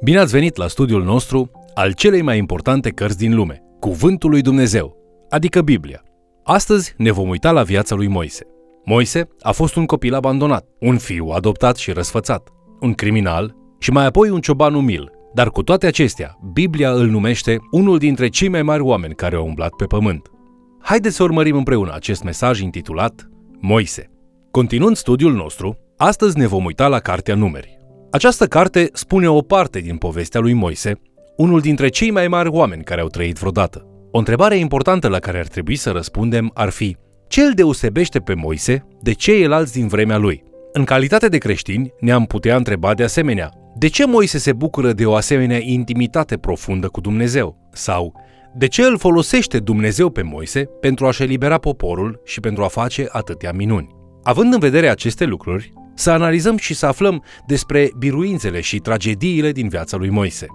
Bine ați venit la studiul nostru al celei mai importante cărți din lume, Cuvântul lui Dumnezeu, adică Biblia. Astăzi ne vom uita la viața lui Moise. Moise a fost un copil abandonat, un fiu adoptat și răsfățat, un criminal și mai apoi un cioban umil. Dar cu toate acestea, Biblia îl numește unul dintre cei mai mari oameni care au umblat pe pământ. Haideți să urmărim împreună acest mesaj intitulat Moise. Continuând studiul nostru, astăzi ne vom uita la Cartea Numeri. Această carte spune o parte din povestea lui Moise, unul dintre cei mai mari oameni care au trăit vreodată. O întrebare importantă la care ar trebui să răspundem ar fi ce îl deosebește pe Moise de ceilalți din vremea lui? În calitate de creștini, ne-am putea întreba de asemenea, de ce Moise se bucură de o asemenea intimitate profundă cu Dumnezeu? Sau, de ce îl folosește Dumnezeu pe Moise pentru a-și elibera poporul și pentru a face atâtea minuni? Având în vedere aceste lucruri, să analizăm și să aflăm despre biruințele și tragediile din viața lui Moise.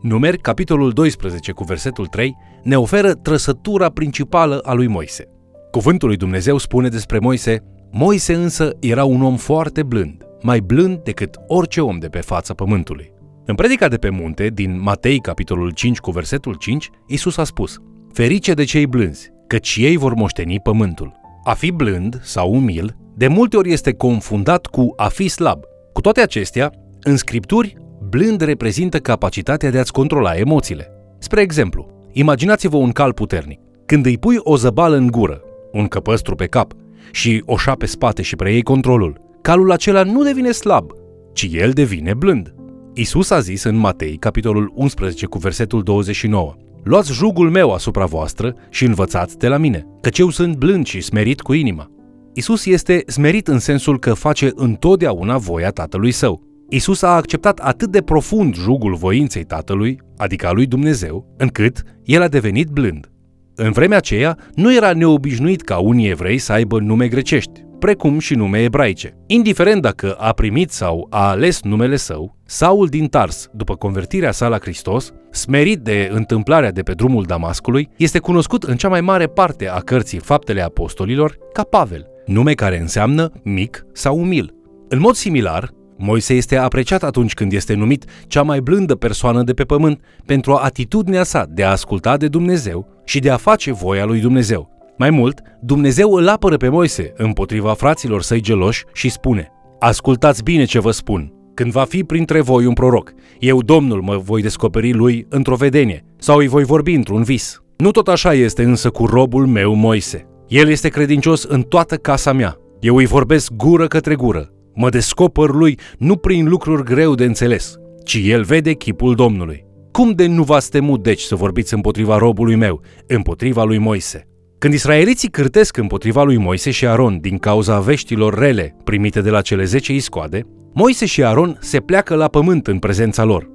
Numeri, capitolul 12 cu versetul 3, ne oferă trăsătura principală a lui Moise. Cuvântul lui Dumnezeu spune despre Moise, Moise însă era un om foarte blând, mai blând decât orice om de pe fața pământului. În predica de pe munte, din Matei, capitolul 5 cu versetul 5, Isus a spus, Ferice de cei blânzi, căci ei vor moșteni pământul. A fi blând sau umil de multe ori este confundat cu a fi slab. Cu toate acestea, în scripturi, blând reprezintă capacitatea de a-ți controla emoțiile. Spre exemplu, imaginați-vă un cal puternic. Când îi pui o zăbală în gură, un căpăstru pe cap și o șa pe spate și preiei controlul, calul acela nu devine slab, ci el devine blând. Isus a zis în Matei, capitolul 11 cu versetul 29, Luați jugul meu asupra voastră și învățați de la mine, căci eu sunt blând și smerit cu inima Isus este smerit în sensul că face întotdeauna voia Tatălui Său. Isus a acceptat atât de profund jugul voinței Tatălui, adică a lui Dumnezeu, încât el a devenit blând. În vremea aceea, nu era neobișnuit ca unii evrei să aibă nume grecești, precum și nume ebraice. Indiferent dacă a primit sau a ales numele său, Saul din Tars, după convertirea sa la Hristos, smerit de întâmplarea de pe drumul Damascului, este cunoscut în cea mai mare parte a cărții Faptele Apostolilor ca Pavel, nume care înseamnă mic sau umil. În mod similar, Moise este apreciat atunci când este numit cea mai blândă persoană de pe pământ pentru atitudinea sa de a asculta de Dumnezeu și de a face voia lui Dumnezeu. Mai mult, Dumnezeu îl apără pe Moise împotriva fraților săi geloși și spune Ascultați bine ce vă spun. Când va fi printre voi un proroc, eu, Domnul, mă voi descoperi lui într-o vedenie sau îi voi vorbi într-un vis. Nu tot așa este însă cu robul meu Moise. El este credincios în toată casa mea. Eu îi vorbesc gură către gură. Mă descoper lui nu prin lucruri greu de înțeles, ci el vede chipul Domnului. Cum de nu v-ați temut deci să vorbiți împotriva robului meu, împotriva lui Moise? Când israeliții cârtesc împotriva lui Moise și Aron din cauza veștilor rele primite de la cele zece iscoade, Moise și Aron se pleacă la pământ în prezența lor.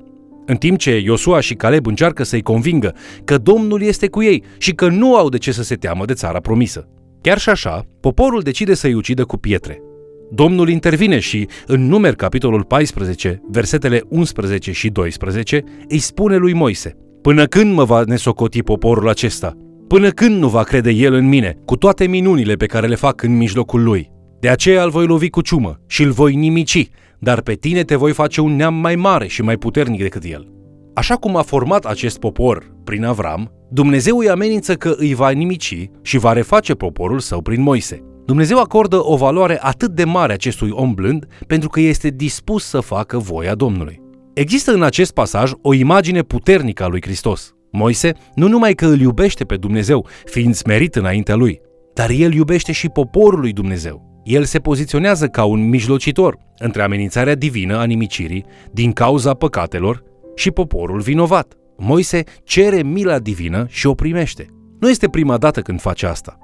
În timp ce Iosua și Caleb încearcă să-i convingă că Domnul este cu ei și că nu au de ce să se teamă de țara promisă. Chiar și așa, poporul decide să-i ucidă cu pietre. Domnul intervine și, în numer capitolul 14, versetele 11 și 12, îi spune lui Moise, Până când mă va nesocoti poporul acesta? Până când nu va crede el în mine, cu toate minunile pe care le fac în mijlocul lui? De aceea îl voi lovi cu ciumă și îl voi nimici, dar pe tine te voi face un neam mai mare și mai puternic decât el. Așa cum a format acest popor prin Avram, Dumnezeu îi amenință că îi va nimici și va reface poporul său prin Moise. Dumnezeu acordă o valoare atât de mare acestui om blând pentru că este dispus să facă voia Domnului. Există în acest pasaj o imagine puternică a lui Hristos. Moise nu numai că îl iubește pe Dumnezeu, fiind smerit înaintea lui, dar el iubește și poporul lui Dumnezeu. El se poziționează ca un mijlocitor între amenințarea divină a nimicirii din cauza păcatelor și poporul vinovat. Moise cere mila divină și o primește. Nu este prima dată când face asta.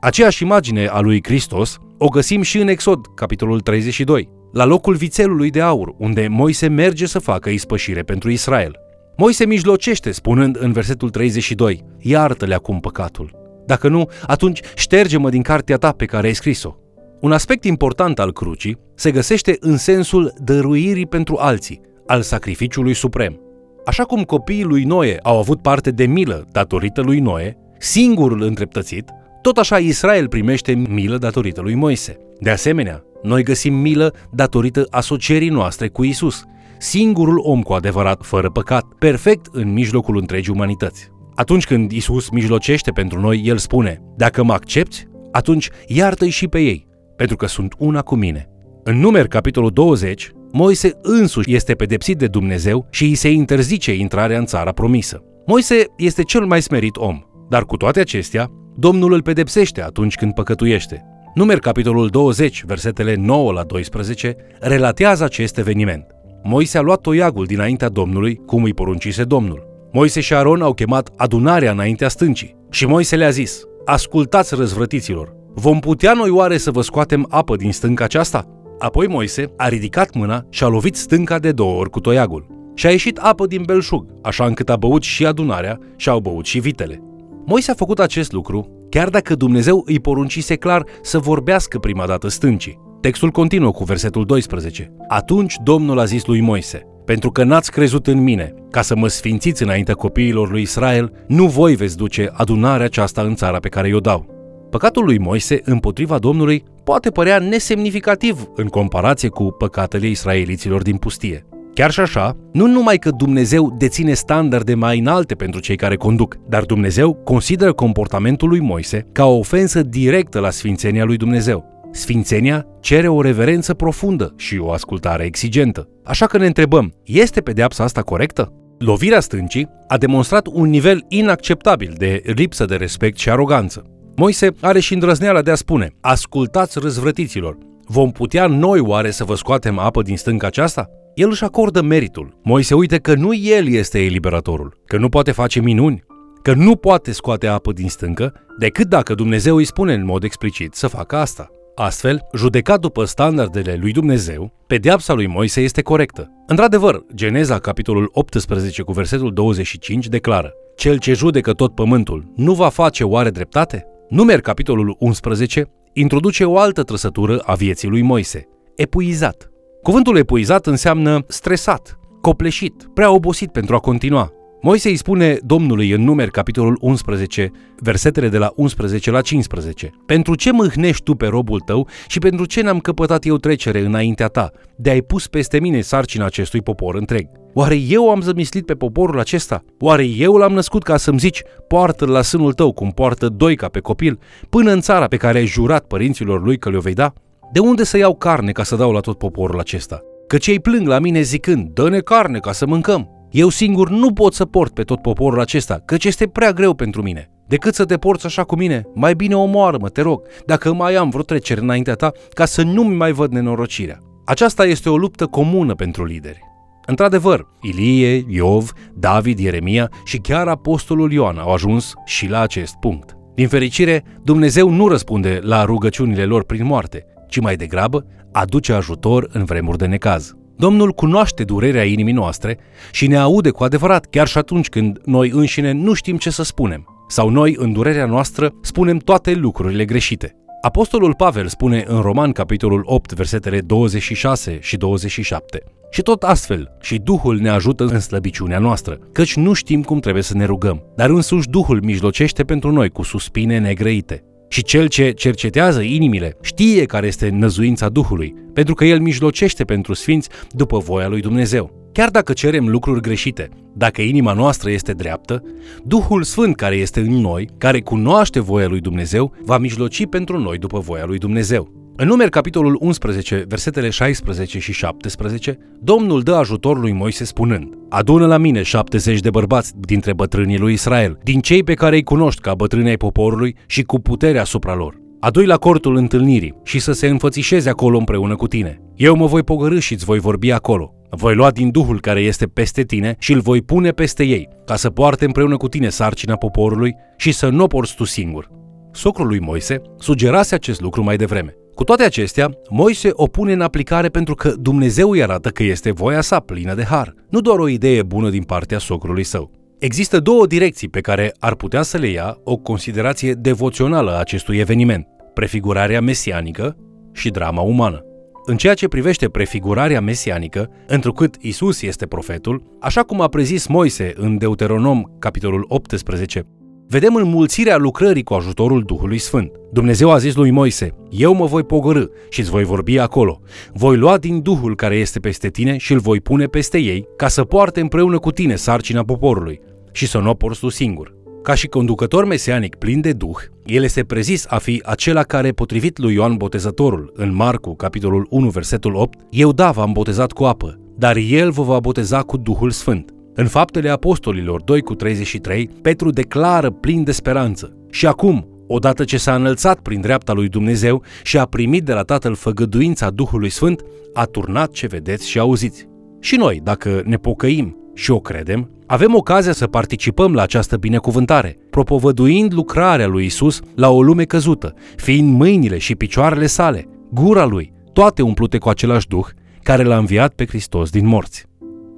Aceeași imagine a lui Hristos o găsim și în Exod, capitolul 32, la locul vițelului de aur, unde Moise merge să facă ispășire pentru Israel. Moise mijlocește, spunând în versetul 32, iartă-le acum păcatul. Dacă nu, atunci șterge-mă din cartea ta pe care ai scris-o. Un aspect important al crucii se găsește în sensul dăruirii pentru alții, al sacrificiului suprem. Așa cum copiii lui Noe au avut parte de milă datorită lui Noe, singurul îndreptățit, tot așa Israel primește milă datorită lui Moise. De asemenea, noi găsim milă datorită asocierii noastre cu Isus, singurul om cu adevărat, fără păcat, perfect în mijlocul întregii umanități. Atunci când Isus mijlocește pentru noi, El spune, dacă mă accepti, atunci iartă-i și pe ei, pentru că sunt una cu mine. În numer capitolul 20, Moise însuși este pedepsit de Dumnezeu și îi se interzice intrarea în țara promisă. Moise este cel mai smerit om, dar cu toate acestea, Domnul îl pedepsește atunci când păcătuiește. Numer capitolul 20, versetele 9 la 12, relatează acest eveniment. Moise a luat toiagul dinaintea Domnului, cum îi poruncise Domnul. Moise și Aron au chemat adunarea înaintea stâncii și Moise le-a zis, Ascultați răzvrătiților, vom putea noi oare să vă scoatem apă din stânca aceasta? Apoi Moise a ridicat mâna și a lovit stânca de două ori cu toiagul. Și a ieșit apă din belșug, așa încât a băut și adunarea și au băut și vitele. Moise a făcut acest lucru, chiar dacă Dumnezeu îi poruncise clar să vorbească prima dată stâncii. Textul continuă cu versetul 12. Atunci Domnul a zis lui Moise, pentru că n-ați crezut în mine, ca să mă sfințiți înaintea copiilor lui Israel, nu voi veți duce adunarea aceasta în țara pe care i-o dau. Păcatul lui Moise împotriva Domnului poate părea nesemnificativ în comparație cu păcatele israeliților din pustie. Chiar și așa, nu numai că Dumnezeu deține standarde mai înalte pentru cei care conduc, dar Dumnezeu consideră comportamentul lui Moise ca o ofensă directă la sfințenia lui Dumnezeu. Sfințenia cere o reverență profundă și o ascultare exigentă. Așa că ne întrebăm, este pedeapsa asta corectă? Lovirea stâncii a demonstrat un nivel inacceptabil de lipsă de respect și aroganță. Moise are și îndrăzneala de a spune, ascultați răzvrătiților, vom putea noi oare să vă scoatem apă din stânca aceasta? El își acordă meritul. Moise uite că nu el este eliberatorul, că nu poate face minuni, că nu poate scoate apă din stâncă, decât dacă Dumnezeu îi spune în mod explicit să facă asta. Astfel, judecat după standardele lui Dumnezeu, pedeapsa lui Moise este corectă. Într-adevăr, Geneza, capitolul 18 cu versetul 25, declară Cel ce judecă tot pământul nu va face oare dreptate? Numer, capitolul 11, introduce o altă trăsătură a vieții lui Moise, epuizat. Cuvântul epuizat înseamnă stresat, copleșit, prea obosit pentru a continua. Moise îi spune Domnului în numeri capitolul 11, versetele de la 11 la 15. Pentru ce mâhnești tu pe robul tău și pentru ce n-am căpătat eu trecere înaintea ta, de ai pus peste mine sarcina acestui popor întreg? Oare eu am zămislit pe poporul acesta? Oare eu l-am născut ca să-mi zici, poartă-l la sânul tău cum poartă doi ca pe copil, până în țara pe care ai jurat părinților lui că le-o vei da? De unde să iau carne ca să dau la tot poporul acesta? Căci ei plâng la mine zicând, dă-ne carne ca să mâncăm. Eu singur nu pot să port pe tot poporul acesta, căci este prea greu pentru mine. Decât să te porți așa cu mine, mai bine omoară-mă, te rog, dacă mai am vreo trecere înaintea ta, ca să nu-mi mai văd nenorocirea. Aceasta este o luptă comună pentru lideri. Într-adevăr, Ilie, Iov, David, Ieremia și chiar apostolul Ioan au ajuns și la acest punct. Din fericire, Dumnezeu nu răspunde la rugăciunile lor prin moarte, ci mai degrabă aduce ajutor în vremuri de necaz. Domnul cunoaște durerea inimii noastre și ne aude cu adevărat chiar și atunci când noi înșine nu știm ce să spunem. Sau noi, în durerea noastră, spunem toate lucrurile greșite. Apostolul Pavel spune în Roman, capitolul 8, versetele 26 și 27. Și tot astfel, și Duhul ne ajută în slăbiciunea noastră, căci nu știm cum trebuie să ne rugăm, dar însuși Duhul mijlocește pentru noi cu suspine negrăite. Și cel ce cercetează inimile știe care este năzuința Duhului, pentru că el mijlocește pentru sfinți după voia lui Dumnezeu. Chiar dacă cerem lucruri greșite, dacă inima noastră este dreaptă, Duhul Sfânt care este în noi, care cunoaște voia lui Dumnezeu, va mijloci pentru noi după voia lui Dumnezeu. În numeri capitolul 11, versetele 16 și 17, Domnul dă ajutor lui Moise spunând Adună la mine 70 de bărbați dintre bătrânii lui Israel, din cei pe care îi cunoști ca bătrâni ai poporului și cu putere asupra lor. Adui la cortul întâlnirii și să se înfățișeze acolo împreună cu tine. Eu mă voi pogărâ și îți voi vorbi acolo. Voi lua din Duhul care este peste tine și îl voi pune peste ei, ca să poarte împreună cu tine sarcina poporului și să nu o porți tu singur. Socrul lui Moise sugerase acest lucru mai devreme. Cu toate acestea, Moise o pune în aplicare pentru că Dumnezeu îi arată că este voia sa plină de har, nu doar o idee bună din partea socrului său. Există două direcții pe care ar putea să le ia o considerație devoțională a acestui eveniment, prefigurarea mesianică și drama umană. În ceea ce privește prefigurarea mesianică, întrucât Isus este profetul, așa cum a prezis Moise în Deuteronom, capitolul 18, vedem înmulțirea lucrării cu ajutorul Duhului Sfânt. Dumnezeu a zis lui Moise, eu mă voi pogorâ și îți voi vorbi acolo. Voi lua din Duhul care este peste tine și îl voi pune peste ei, ca să poarte împreună cu tine sarcina poporului și să nu o porți tu singur. Ca și conducător mesianic plin de Duh, el este prezis a fi acela care, potrivit lui Ioan Botezătorul, în Marcu, capitolul 1, versetul 8, Eu da v-am botezat cu apă, dar el vă va boteza cu Duhul Sfânt. În faptele apostolilor 2 cu 33, Petru declară plin de speranță. Și acum, odată ce s-a înălțat prin dreapta lui Dumnezeu și a primit de la Tatăl făgăduința Duhului Sfânt, a turnat ce vedeți și auziți. Și noi, dacă ne pocăim și o credem, avem ocazia să participăm la această binecuvântare, propovăduind lucrarea lui Isus la o lume căzută, fiind mâinile și picioarele sale, gura lui, toate umplute cu același Duh, care l-a înviat pe Hristos din morți.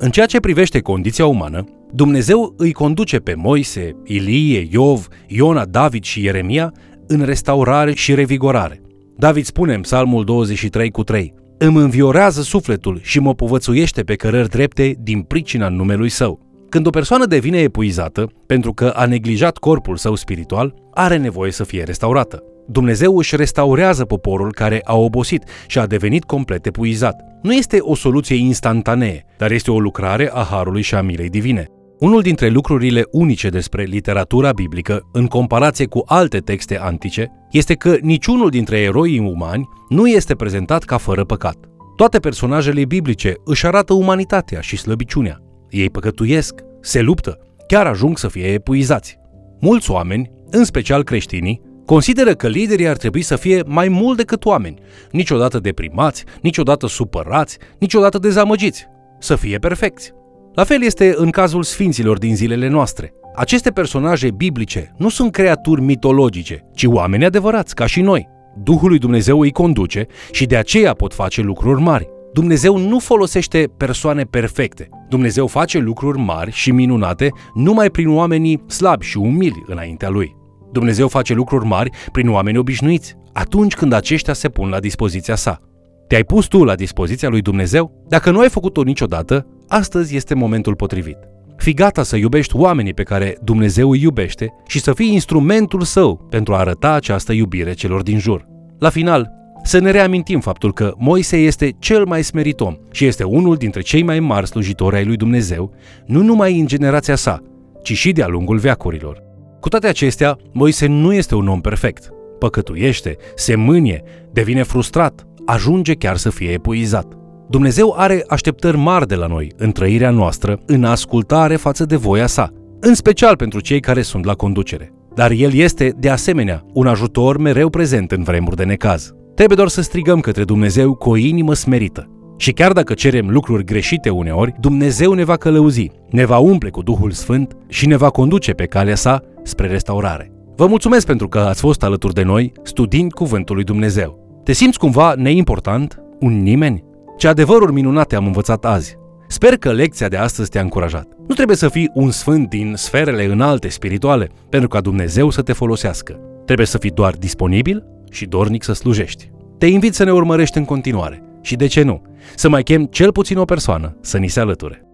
În ceea ce privește condiția umană, Dumnezeu îi conduce pe Moise, Ilie, Iov, Iona, David și Ieremia în restaurare și revigorare. David spune în Psalmul 23 cu 3, Îmi înviorează sufletul și mă povățuiește pe cărări drepte din pricina numelui său. Când o persoană devine epuizată pentru că a neglijat corpul său spiritual, are nevoie să fie restaurată. Dumnezeu își restaurează poporul care a obosit și a devenit complet epuizat. Nu este o soluție instantanee, dar este o lucrare a harului și a milei divine. Unul dintre lucrurile unice despre literatura biblică, în comparație cu alte texte antice, este că niciunul dintre eroii umani nu este prezentat ca fără păcat. Toate personajele biblice își arată umanitatea și slăbiciunea. Ei păcătuiesc, se luptă, chiar ajung să fie epuizați. Mulți oameni, în special creștinii, consideră că liderii ar trebui să fie mai mult decât oameni, niciodată deprimați, niciodată supărați, niciodată dezamăgiți, să fie perfecți. La fel este în cazul sfinților din zilele noastre. Aceste personaje biblice nu sunt creaturi mitologice, ci oameni adevărați, ca și noi. Duhul lui Dumnezeu îi conduce și de aceea pot face lucruri mari. Dumnezeu nu folosește persoane perfecte. Dumnezeu face lucruri mari și minunate numai prin oamenii slabi și umili înaintea lui. Dumnezeu face lucruri mari prin oameni obișnuiți, atunci când aceștia se pun la dispoziția sa. Te-ai pus tu la dispoziția lui Dumnezeu? Dacă nu ai făcut-o niciodată, astăzi este momentul potrivit. Fii gata să iubești oamenii pe care Dumnezeu îi iubește și să fii instrumentul său pentru a arăta această iubire celor din jur. La final, să ne reamintim faptul că Moise este cel mai smerit om și este unul dintre cei mai mari slujitori ai lui Dumnezeu, nu numai în generația sa, ci și de-a lungul veacurilor. Cu toate acestea, Moise nu este un om perfect. Păcătuiește, se mânie, devine frustrat, ajunge chiar să fie epuizat. Dumnezeu are așteptări mari de la noi în trăirea noastră, în ascultare față de voia sa, în special pentru cei care sunt la conducere. Dar El este, de asemenea, un ajutor mereu prezent în vremuri de necaz. Trebuie doar să strigăm către Dumnezeu cu o inimă smerită. Și chiar dacă cerem lucruri greșite uneori, Dumnezeu ne va călăuzi, ne va umple cu Duhul Sfânt și ne va conduce pe calea sa spre restaurare. Vă mulțumesc pentru că ați fost alături de noi studiind Cuvântul lui Dumnezeu. Te simți cumva neimportant? Un nimeni? Ce adevăruri minunate am învățat azi! Sper că lecția de astăzi te-a încurajat. Nu trebuie să fii un sfânt din sferele înalte spirituale pentru ca Dumnezeu să te folosească. Trebuie să fii doar disponibil și dornic să slujești. Te invit să ne urmărești în continuare și, de ce nu, să mai chem cel puțin o persoană să ni se alăture.